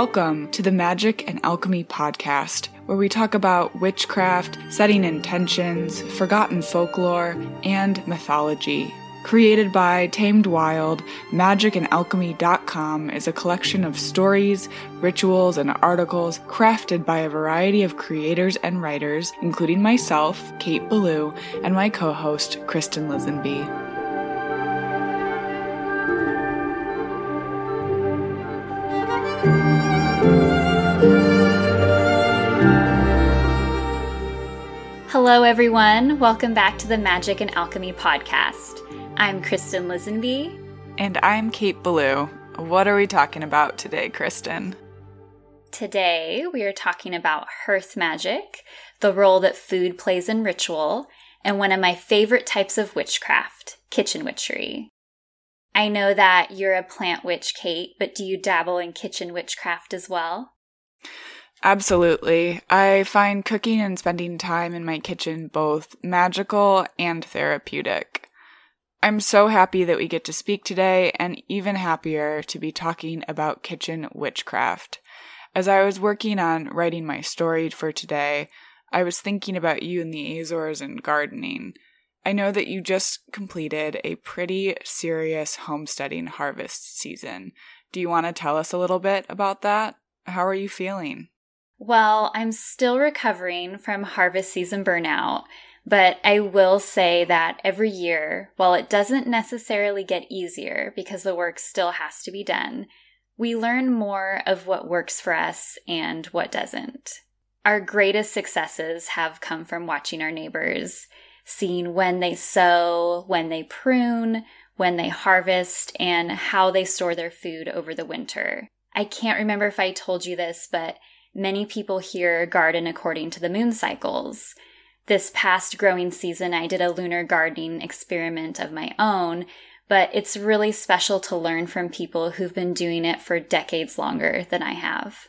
Welcome to the Magick and Alchemy podcast, where we talk about witchcraft, setting intentions, forgotten folklore, and mythology. Created by Tamed Wild, magicandalchemy.com is a collection of stories, rituals, and articles crafted by a variety of creators and writers, including myself, Kate Belew, and my co host, Kristin Lisenby. Hello, everyone. Welcome back to the Magick and Alchemy podcast. I'm Kristin Lisenby. And I'm Kate Belew. What are we talking about today, Kristin? Today, we are talking about hearth magic, the role that food plays in ritual, and one of my favorite types of witchcraft, kitchen witchery. I know that you're a plant witch, Kate, but do you dabble in kitchen witchcraft as well? Absolutely. I find cooking and spending time in my kitchen both magical and therapeutic. I'm so happy that we get to speak today, and even happier to be talking about kitchen witchcraft. As I was working on writing my story for today, I was thinking about you in the Azores and gardening. I know that you just completed a pretty serious homesteading harvest season. Do you want to tell us a little bit about that? How are you feeling? Well, I'm still recovering from harvest season burnout, but I will say that every year, while it doesn't necessarily get easier because the work still has to be done, we learn more of what works for us and what doesn't. Our greatest successes have come from watching our neighbors seeing when they sow, when they prune, when they harvest, and how they store their food over the winter. I can't remember if I told you this, but many people here garden according to the moon cycles. This past growing season, I did a lunar gardening experiment of my own, but it's really special to learn from people who've been doing it for decades longer than I have.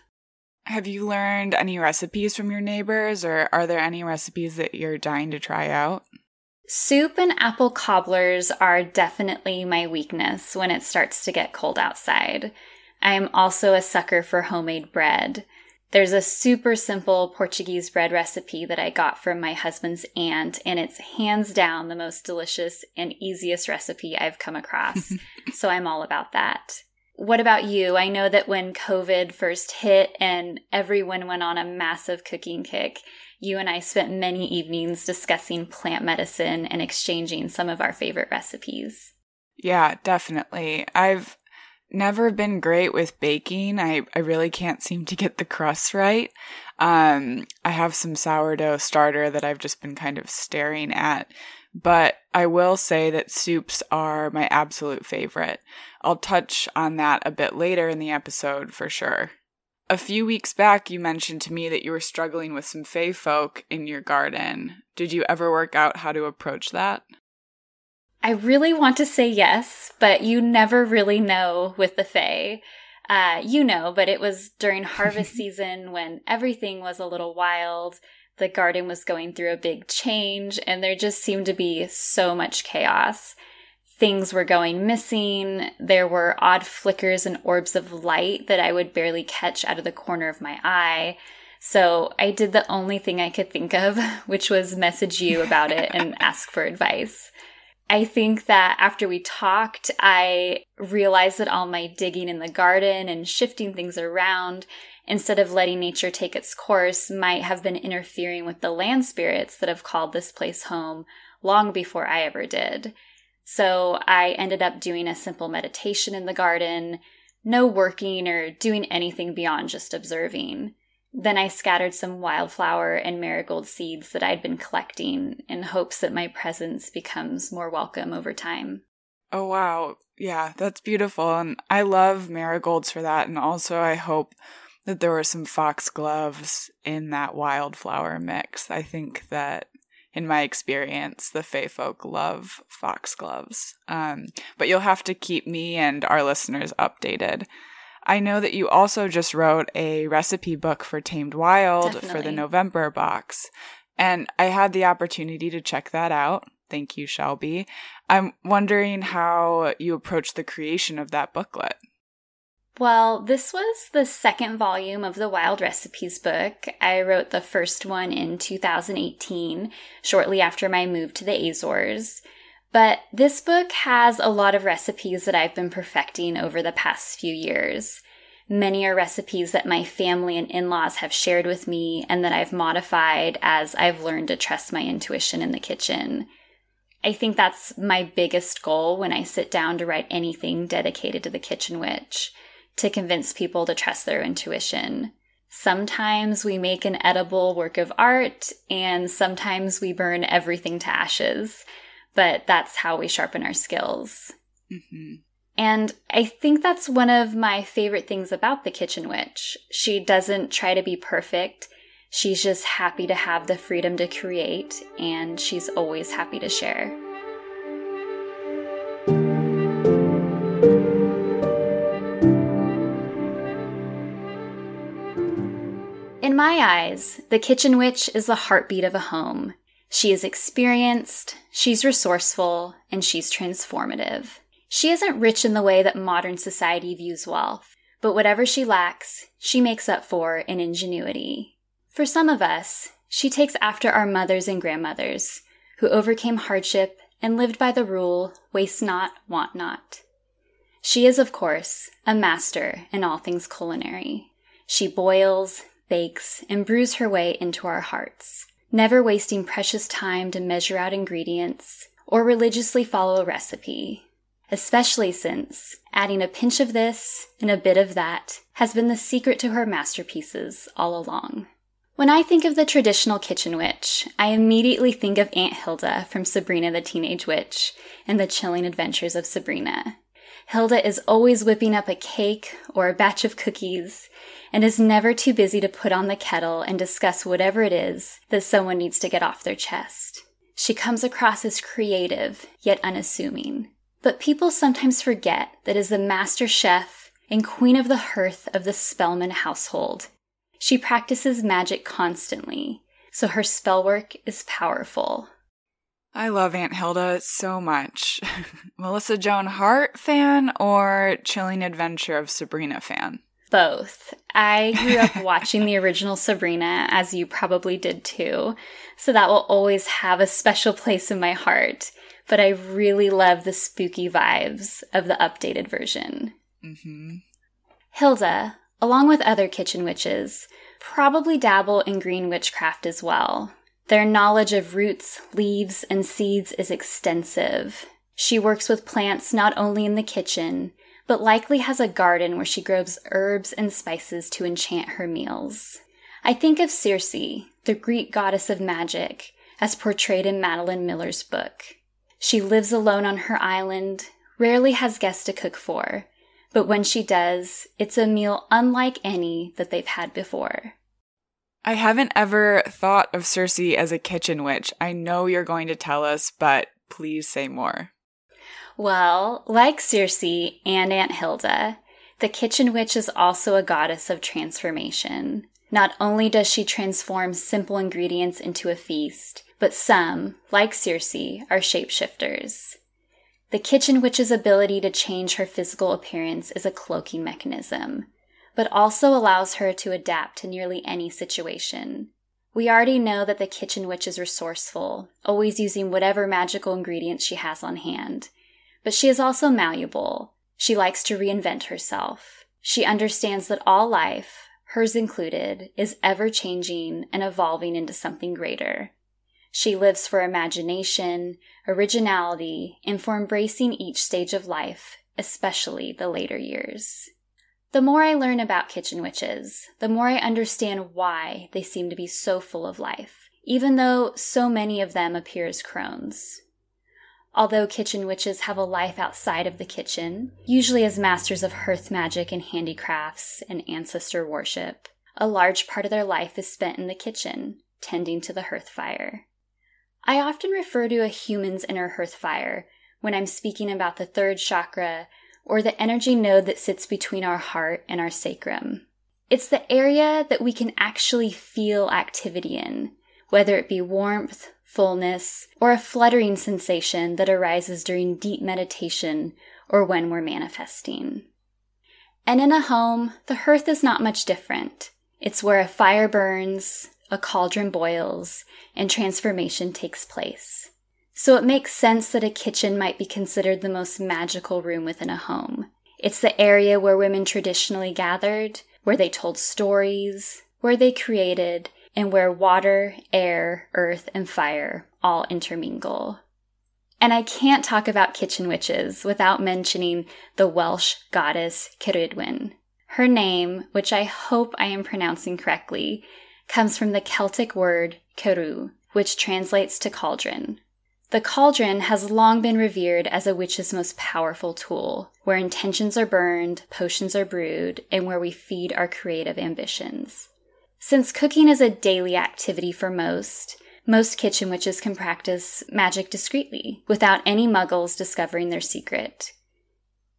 Have you learned any recipes from your neighbors, or are there any recipes that you're dying to try out? Soup and apple cobblers are definitely my weakness when it starts to get cold outside. I am also a sucker for homemade bread. There's a super simple Portuguese bread recipe that I got from my husband's aunt, and it's hands down the most delicious and easiest recipe I've come across. so I'm all about that. What about you? I know that when COVID first hit and everyone went on a massive cooking kick, you and I spent many evenings discussing plant medicine and exchanging some of our favorite recipes. Yeah, definitely. I've never been great with baking. I, I really can't seem to get the crust right. Um, I have some sourdough starter that I've just been kind of staring at. But I will say that soups are my absolute favorite. I'll touch on that a bit later in the episode for sure. A few weeks back, you mentioned to me that you were struggling with some fae folk in your garden. Did you ever work out how to approach that? I really want to say yes, but you never really know with the fae. Uh, you know, but it was during harvest season when everything was a little wild the garden was going through a big change, and there just seemed to be so much chaos. Things were going missing. There were odd flickers and orbs of light that I would barely catch out of the corner of my eye. So I did the only thing I could think of, which was message you about it and ask for advice. I think that after we talked, I realized that all my digging in the garden and shifting things around instead of letting nature take its course, might have been interfering with the land spirits that have called this place home long before I ever did. So I ended up doing a simple meditation in the garden, no working or doing anything beyond just observing. Then I scattered some wildflower and marigold seeds that I'd been collecting in hopes that my presence becomes more welcome over time. Oh, wow. Yeah, that's beautiful. And I love marigolds for that. And also, I hope that there were some foxgloves in that wildflower mix. I think that in my experience, the Fae folk love foxgloves. Um, but you'll have to keep me and our listeners updated. I know that you also just wrote a recipe book for Tamed Wild Definitely. for the November box. And I had the opportunity to check that out. Thank you, Shelby. I'm wondering how you approached the creation of that booklet. Well, this was the second volume of the Wild Recipes book. I wrote the first one in 2018, shortly after my move to the Azores. But this book has a lot of recipes that I've been perfecting over the past few years. Many are recipes that my family and in laws have shared with me and that I've modified as I've learned to trust my intuition in the kitchen. I think that's my biggest goal when I sit down to write anything dedicated to the kitchen witch to convince people to trust their intuition. Sometimes we make an edible work of art, and sometimes we burn everything to ashes, but that's how we sharpen our skills. Mm-hmm. And I think that's one of my favorite things about the Kitchen Witch. She doesn't try to be perfect. She's just happy to have the freedom to create, and she's always happy to share. In my eyes, the Kitchen Witch is the heartbeat of a home. She is experienced, she's resourceful, and she's transformative. She isn't rich in the way that modern society views wealth, but whatever she lacks, she makes up for in ingenuity. For some of us, she takes after our mothers and grandmothers, who overcame hardship and lived by the rule waste not, want not. She is, of course, a master in all things culinary. She boils, bakes, and brews her way into our hearts, never wasting precious time to measure out ingredients or religiously follow a recipe, especially since adding a pinch of this and a bit of that has been the secret to her masterpieces all along. When I think of the traditional kitchen witch, I immediately think of Aunt Hilda from Sabrina the Teenage Witch and the chilling adventures of Sabrina. Hilda is always whipping up a cake or a batch of cookies and is never too busy to put on the kettle and discuss whatever it is that someone needs to get off their chest. She comes across as creative, yet unassuming. But people sometimes forget that as the master chef and queen of the hearth of the Spellman household, she practices magic constantly, so her spell work is powerful. I love Aunt Hilda so much. Melissa Joan Hart fan or Chilling Adventure of Sabrina fan? Both. I grew up watching the original Sabrina, as you probably did too, so that will always have a special place in my heart but I really love the spooky vibes of the updated version. Mm-hmm. Hilda, along with other kitchen witches, probably dabble in green witchcraft as well. Their knowledge of roots, leaves, and seeds is extensive. She works with plants not only in the kitchen, but likely has a garden where she grows herbs and spices to enchant her meals. I think of Circe, the Greek goddess of magic, as portrayed in Madeline Miller's book. She lives alone on her island, rarely has guests to cook for, but when she does, it's a meal unlike any that they've had before. I haven't ever thought of Circe as a kitchen witch. I know you're going to tell us, but please say more. Well, like Circe and Aunt Hilda, the kitchen witch is also a goddess of transformation. Not only does she transform simple ingredients into a feast, but some, like Circe, are shapeshifters. The kitchen witch's ability to change her physical appearance is a cloaking mechanism, but also allows her to adapt to nearly any situation. We already know that the kitchen witch is resourceful, always using whatever magical ingredients she has on hand. But she is also malleable. She likes to reinvent herself. She understands that all life, hers included, is ever changing and evolving into something greater. She lives for imagination, originality, and for embracing each stage of life, especially the later years. The more I learn about kitchen witches, the more I understand why they seem to be so full of life, even though so many of them appear as crones. Although kitchen witches have a life outside of the kitchen, usually as masters of hearth magic and handicrafts and ancestor worship, a large part of their life is spent in the kitchen, tending to the hearth fire. I often refer to a human's inner hearth fire when I'm speaking about the third chakra or the energy node that sits between our heart and our sacrum. It's the area that we can actually feel activity in, whether it be warmth, fullness, or a fluttering sensation that arises during deep meditation or when we're manifesting. And in a home, the hearth is not much different. It's where a fire burns, a cauldron boils, and transformation takes place. So it makes sense that a kitchen might be considered the most magical room within a home. It's the area where women traditionally gathered, where they told stories, where they created, and where water, air, earth, and fire all intermingle. And I can't talk about kitchen witches without mentioning the Welsh goddess Ceridwen. Her name, which I hope I am pronouncing correctly, comes from the Celtic word ceru, which translates to cauldron. The cauldron has long been revered as a witch's most powerful tool, where intentions are burned, potions are brewed, and where we feed our creative ambitions. Since cooking is a daily activity for most, most kitchen witches can practice magic discreetly, without any muggles discovering their secret.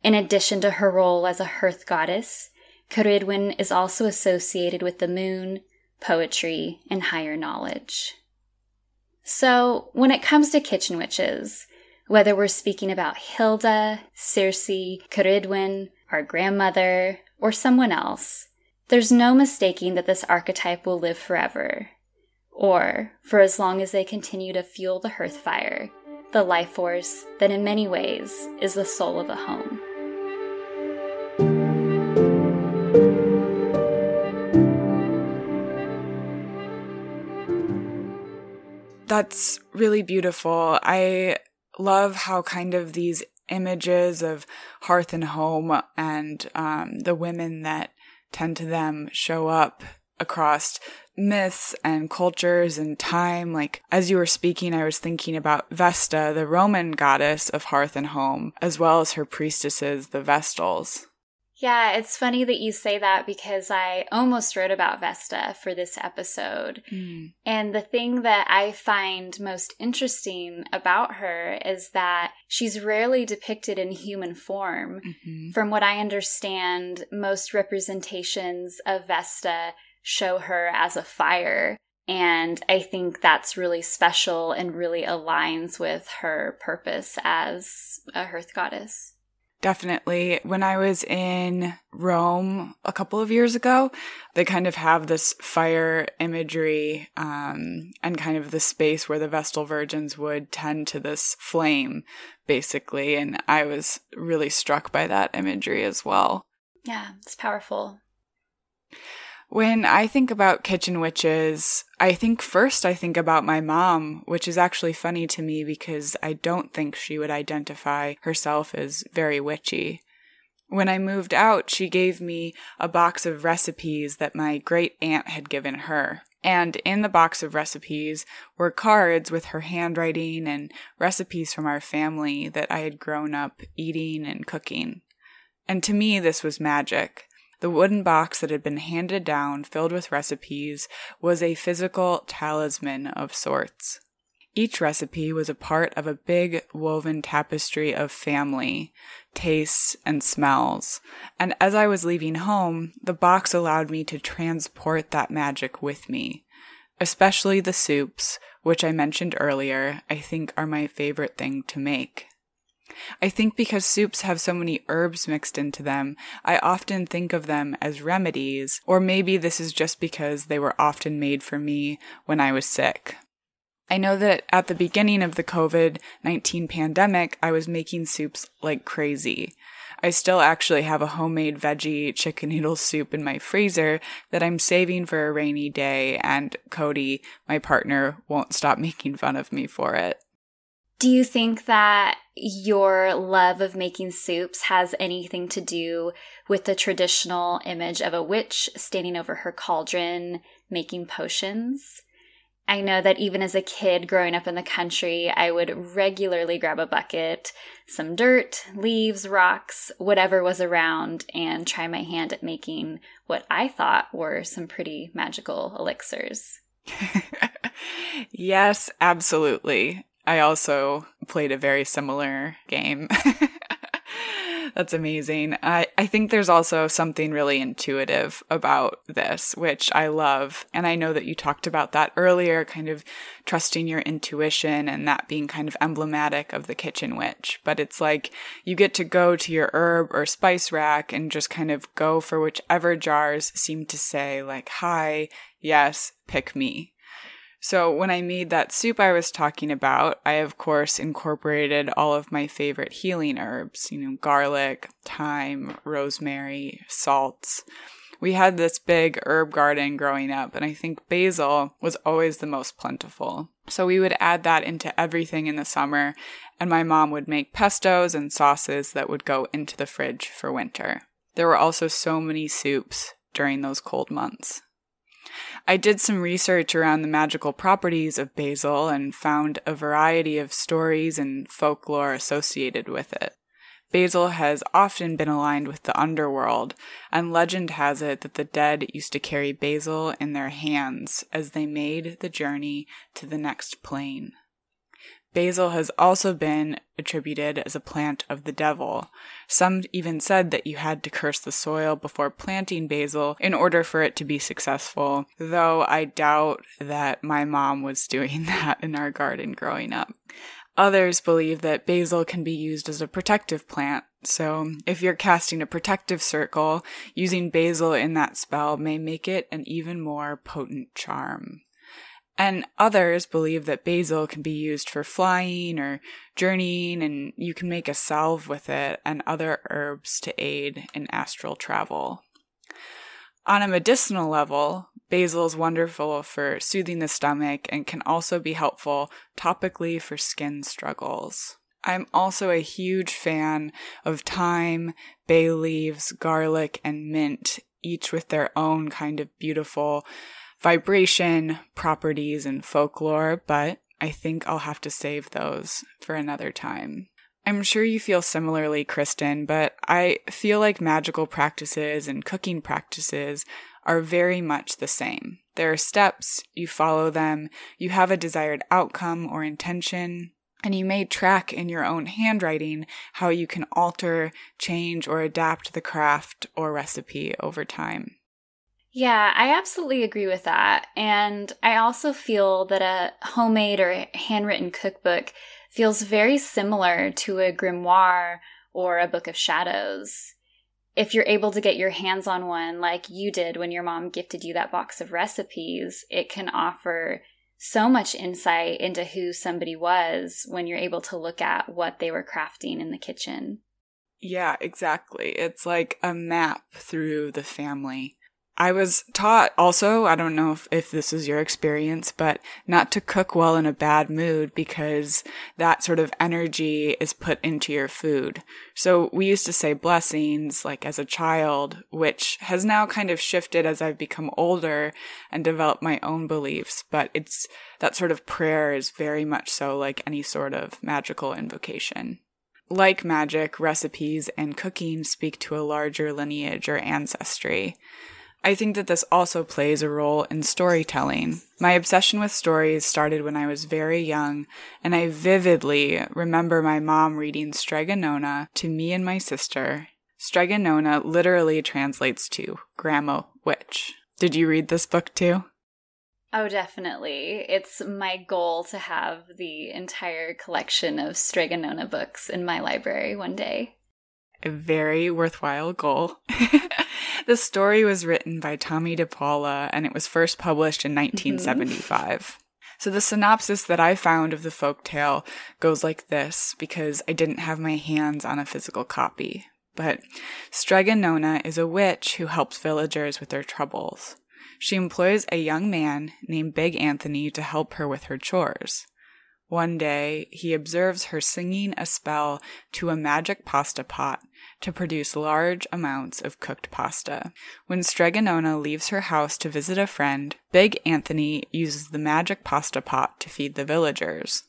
In addition to her role as a hearth goddess, Ceridwen is also associated with the moon, poetry, and higher knowledge. So, when it comes to kitchen witches, whether we're speaking about Hilda, Circe, Ceridwen, our grandmother, or someone else, there's no mistaking that this archetype will live forever, or for as long as they continue to fuel the hearth fire, the life force that in many ways is the soul of a home. That's really beautiful. I love how kind of these images of hearth and home and um, the women that tend to them show up across myths and cultures and time. Like, as you were speaking, I was thinking about Vesta, the Roman goddess of hearth and home, as well as her priestesses, the Vestals. Yeah, it's funny that you say that because I almost wrote about Vesta for this episode. Mm. And the thing that I find most interesting about her is that she's rarely depicted in human form. Mm-hmm. From what I understand, most representations of Vesta show her as a fire. And I think that's really special and really aligns with her purpose as a hearth goddess. Definitely. When I was in Rome a couple of years ago, they kind of have this fire imagery um, and kind of the space where the Vestal Virgins would tend to this flame, basically. And I was really struck by that imagery as well. Yeah, it's powerful. When I think about kitchen witches, I think first I think about my mom, which is actually funny to me because I don't think she would identify herself as very witchy. When I moved out, she gave me a box of recipes that my great aunt had given her. And in the box of recipes were cards with her handwriting and recipes from our family that I had grown up eating and cooking. And to me, this was magic. The wooden box that had been handed down, filled with recipes, was a physical talisman of sorts. Each recipe was a part of a big woven tapestry of family, tastes, and smells. And as I was leaving home, the box allowed me to transport that magic with me. Especially the soups, which I mentioned earlier, I think are my favorite thing to make. I think because soups have so many herbs mixed into them, I often think of them as remedies, or maybe this is just because they were often made for me when I was sick. I know that at the beginning of the COVID 19 pandemic, I was making soups like crazy. I still actually have a homemade veggie chicken noodle soup in my freezer that I'm saving for a rainy day, and Cody, my partner, won't stop making fun of me for it. Do you think that your love of making soups has anything to do with the traditional image of a witch standing over her cauldron making potions? I know that even as a kid growing up in the country, I would regularly grab a bucket, some dirt, leaves, rocks, whatever was around, and try my hand at making what I thought were some pretty magical elixirs. yes, absolutely. I also played a very similar game. That's amazing. I, I think there's also something really intuitive about this, which I love. And I know that you talked about that earlier, kind of trusting your intuition and that being kind of emblematic of the kitchen witch. But it's like you get to go to your herb or spice rack and just kind of go for whichever jars seem to say, like, hi, yes, pick me. So when I made that soup I was talking about, I of course incorporated all of my favorite healing herbs, you know, garlic, thyme, rosemary, salts. We had this big herb garden growing up, and I think basil was always the most plentiful. So we would add that into everything in the summer, and my mom would make pestos and sauces that would go into the fridge for winter. There were also so many soups during those cold months. I did some research around the magical properties of basil and found a variety of stories and folklore associated with it. Basil has often been aligned with the underworld, and legend has it that the dead used to carry basil in their hands as they made the journey to the next plane. Basil has also been attributed as a plant of the devil. Some even said that you had to curse the soil before planting basil in order for it to be successful, though I doubt that my mom was doing that in our garden growing up. Others believe that basil can be used as a protective plant, so if you're casting a protective circle, using basil in that spell may make it an even more potent charm. And others believe that basil can be used for flying or journeying, and you can make a salve with it and other herbs to aid in astral travel. On a medicinal level, basil is wonderful for soothing the stomach and can also be helpful topically for skin struggles. I'm also a huge fan of thyme, bay leaves, garlic, and mint, each with their own kind of beautiful vibration, properties, and folklore, but I think I'll have to save those for another time. I'm sure you feel similarly, Kristin, but I feel like magical practices and cooking practices are very much the same. There are steps, you follow them, you have a desired outcome or intention, and you may track in your own handwriting how you can alter, change, or adapt the craft or recipe over time. Yeah, I absolutely agree with that. And I also feel that a homemade or handwritten cookbook feels very similar to a grimoire or a book of shadows. If you're able to get your hands on one like you did when your mom gifted you that box of recipes, it can offer so much insight into who somebody was when you're able to look at what they were crafting in the kitchen. Yeah, exactly. It's like a map through the family. I was taught also, I don't know if, if this is your experience, but not to cook well in a bad mood because that sort of energy is put into your food. So we used to say blessings like as a child, which has now kind of shifted as I've become older and developed my own beliefs. But it's that sort of prayer is very much so like any sort of magical invocation. Like magic, recipes and cooking speak to a larger lineage or ancestry. I think that this also plays a role in storytelling. My obsession with stories started when I was very young, and I vividly remember my mom reading Strega Nona to me and my sister. Strega Nona literally translates to Grandma Witch. Did you read this book too? Oh, definitely. It's my goal to have the entire collection of Strega Nona books in my library one day a very worthwhile goal. the story was written by Tomi dePaola and it was first published in 1975. Mm-hmm. So the synopsis that I found of the folk tale goes like this because I didn't have my hands on a physical copy. But Strega Nona is a witch who helps villagers with their troubles. She employs a young man named Big Anthony to help her with her chores. One day, he observes her singing a spell to a magic pasta pot to produce large amounts of cooked pasta. When Strega Nona leaves her house to visit a friend, Big Anthony uses the magic pasta pot to feed the villagers.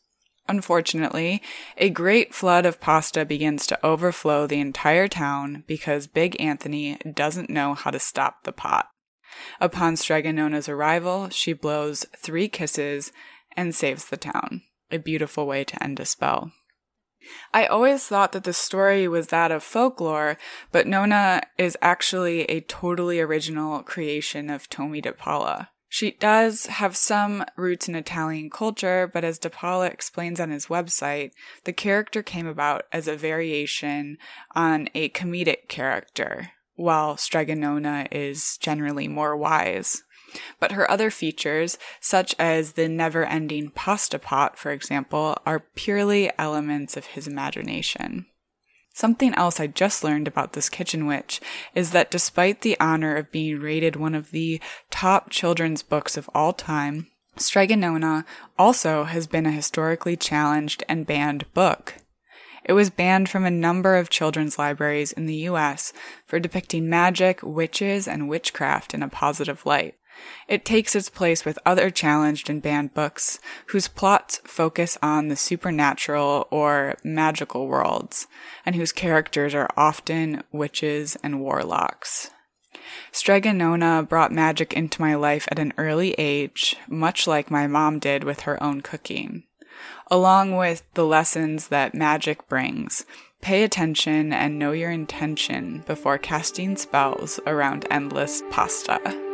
Unfortunately, a great flood of pasta begins to overflow the entire town because Big Anthony doesn't know how to stop the pot. Upon Strega Nona's arrival, she blows three kisses and saves the town. A beautiful way to end a spell. I always thought that the story was that of folklore, but Nona is actually a totally original creation of Tomi dePaola. She does have some roots in Italian culture, but as dePaola explains on his website, the character came about as a variation on a comedic character, while Strega Nona is generally more wise. But her other features, such as the never ending pasta pot, for example, are purely elements of his imagination. Something else I just learned about this kitchen witch is that despite the honor of being rated one of the top children's books of all time, Strega Nona also has been a historically challenged and banned book. It was banned from a number of children's libraries in the US for depicting magic, witches, and witchcraft in a positive light. It takes its place with other challenged and banned books whose plots focus on the supernatural or magical worlds, and whose characters are often witches and warlocks. Strega Nona brought magic into my life at an early age, much like my mom did with her own cooking. Along with the lessons that magic brings, pay attention and know your intention before casting spells around endless pasta.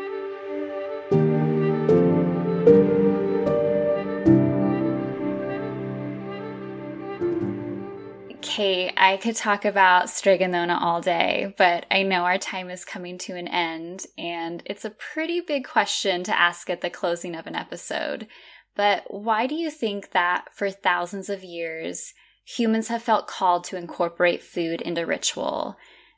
Kate, I could talk about Strega Nona all day, but I know our time is coming to an end, and it's a pretty big question to ask at the closing of an episode. But why do you think that for thousands of years, humans have felt called to incorporate food into ritual?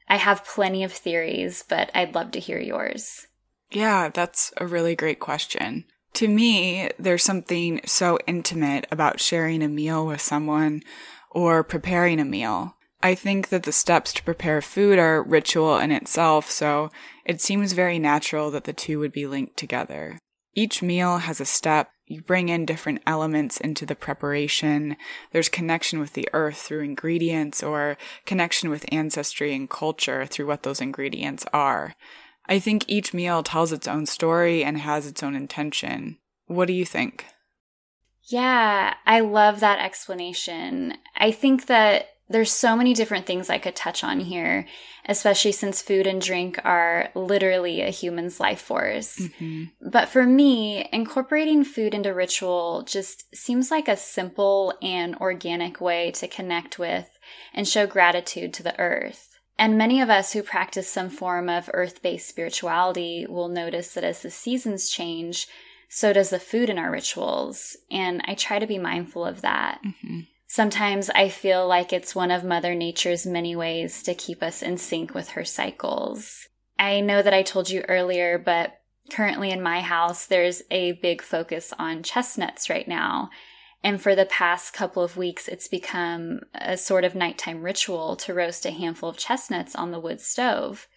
I have plenty of theories, but I'd love to hear yours. Yeah, that's a really great question. To me, there's something so intimate about sharing a meal with someone or preparing a meal. I think that the steps to prepare food are ritual in itself, so it seems very natural that the two would be linked together. Each meal has a step. You bring in different elements into the preparation. There's connection with the earth through ingredients or connection with ancestry and culture through what those ingredients are. I think each meal tells its own story and has its own intention. What do you think? Yeah, I love that explanation. I think that there's so many different things I could touch on here, especially since food and drink are literally a human's life force. Mm-hmm. But for me, incorporating food into ritual just seems like a simple and organic way to connect with and show gratitude to the earth. And many of us who practice some form of earth based spirituality will notice that as the seasons change, so does the food in our rituals. And I try to be mindful of that. Mm-hmm. Sometimes I feel like it's one of Mother Nature's many ways to keep us in sync with her cycles. I know that I told you earlier, but currently in my house, there's a big focus on chestnuts right now. And for the past couple of weeks, it's become a sort of nighttime ritual to roast a handful of chestnuts on the wood stove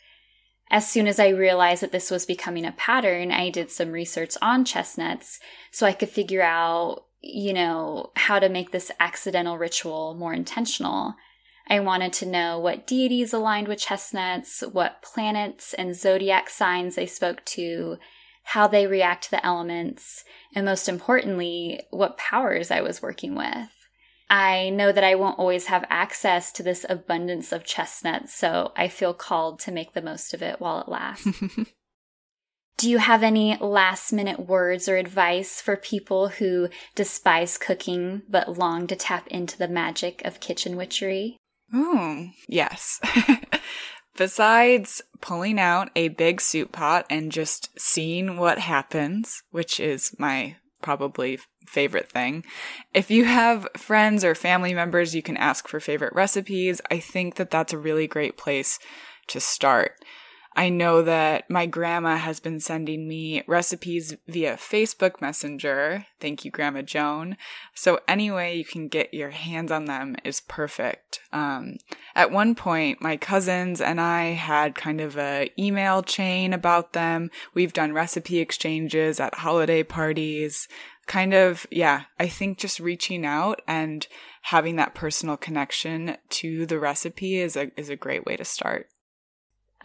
as soon as I realized that this was becoming a pattern, I did some research on chestnuts so I could figure out, you know, how to make this accidental ritual more intentional. I wanted to know what deities aligned with chestnuts, what planets and zodiac signs they spoke to, how they react to the elements, and most importantly, what powers I was working with. I know that I won't always have access to this abundance of chestnuts, so I feel called to make the most of it while it lasts. Do you have any last minute words or advice for people who despise cooking but long to tap into the magic of kitchen witchery? Oh, yes. Besides pulling out a big soup pot and just seeing what happens, which is my probably favorite thing. If you have friends or family members you can ask for favorite recipes, I think that that's a really great place to start. I know that my grandma has been sending me recipes via Facebook Messenger. Thank you, Grandma Joan. So any way you can get your hands on them is perfect. Um, at one point, my cousins and I had kind of a email chain about them. We've done recipe exchanges at holiday parties. Kind of, yeah, I think just reaching out and having that personal connection to the recipe is a, is a great way to start.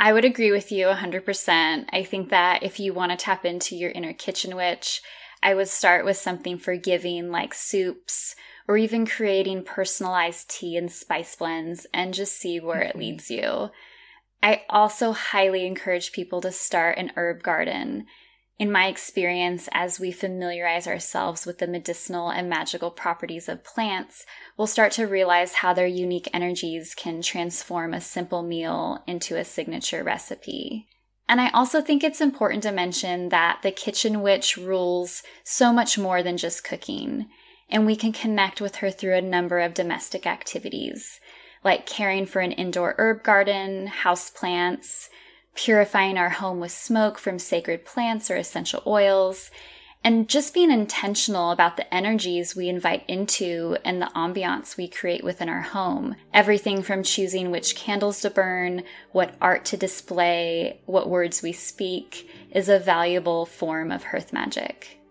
I would agree with you 100%. I think that if you want to tap into your inner kitchen witch, I would start with something forgiving like soups or even creating personalized tea and spice blends and just see where it mm-hmm. leads you. I also highly encourage people to start an herb garden. In my experience, as we familiarize ourselves with the medicinal and magical properties of plants, we'll start to realize how their unique energies can transform a simple meal into a signature recipe. And I also think it's important to mention that the kitchen witch rules so much more than just cooking, and we can connect with her through a number of domestic activities, like caring for an indoor herb garden, house plants, purifying our home with smoke from sacred plants or essential oils, and just being intentional about the energies we invite into and the ambiance we create within our home. Everything from choosing which candles to burn, what art to display, what words we speak is a valuable form of hearth magic.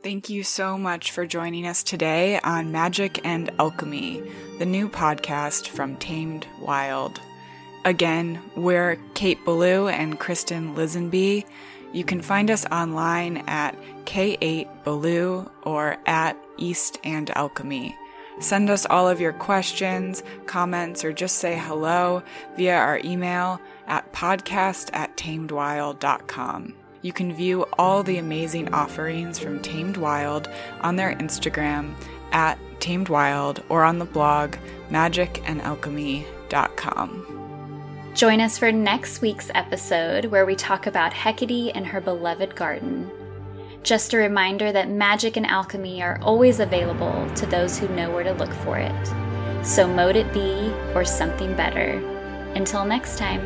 Thank you so much for joining us today on Magick and Alchemy, the new podcast from Tamed Wild. Again, we're Kate Belew and Kristin Lisenby. You can find us online at K8Belew or at East and Alchemy. Send us all of your questions, comments, or just say hello via our email at podcast at tamedwild.com. You can view all the amazing offerings from Tamed Wild on their Instagram at Tamed Wild or on the blog magicandalchemy.com. Join us for next week's episode where we talk about Hecate and her beloved garden. Just a reminder that magic and alchemy are always available to those who know where to look for it. So mote it be or something better. Until next time.